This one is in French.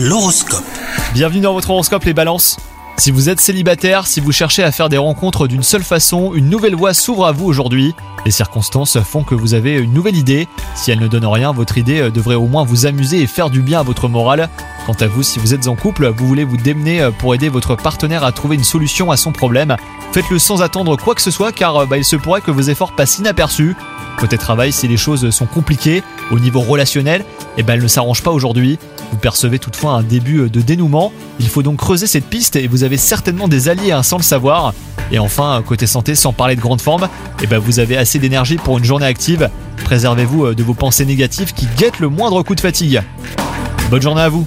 L'horoscope. Bienvenue dans votre horoscope les balances. Si vous êtes célibataire, si vous cherchez à faire des rencontres d'une seule façon, une nouvelle voie s'ouvre à vous aujourd'hui. Les circonstances font que vous avez une nouvelle idée. Si elle ne donne rien, votre idée devrait au moins vous amuser et faire du bien à votre morale. Quant à vous, si vous êtes en couple, vous voulez vous démener pour aider votre partenaire à trouver une solution à son problème. Faites-le sans attendre quoi que ce soit car bah, il se pourrait que vos efforts passent inaperçus. Côté travail, si les choses sont compliquées au niveau relationnel, eh ben elles ne s'arrangent pas aujourd'hui. Vous percevez toutefois un début de dénouement. Il faut donc creuser cette piste et vous avez certainement des alliés hein, sans le savoir. Et enfin, côté santé, sans parler de grande forme, eh ben vous avez assez d'énergie pour une journée active. Préservez-vous de vos pensées négatives qui guettent le moindre coup de fatigue. Bonne journée à vous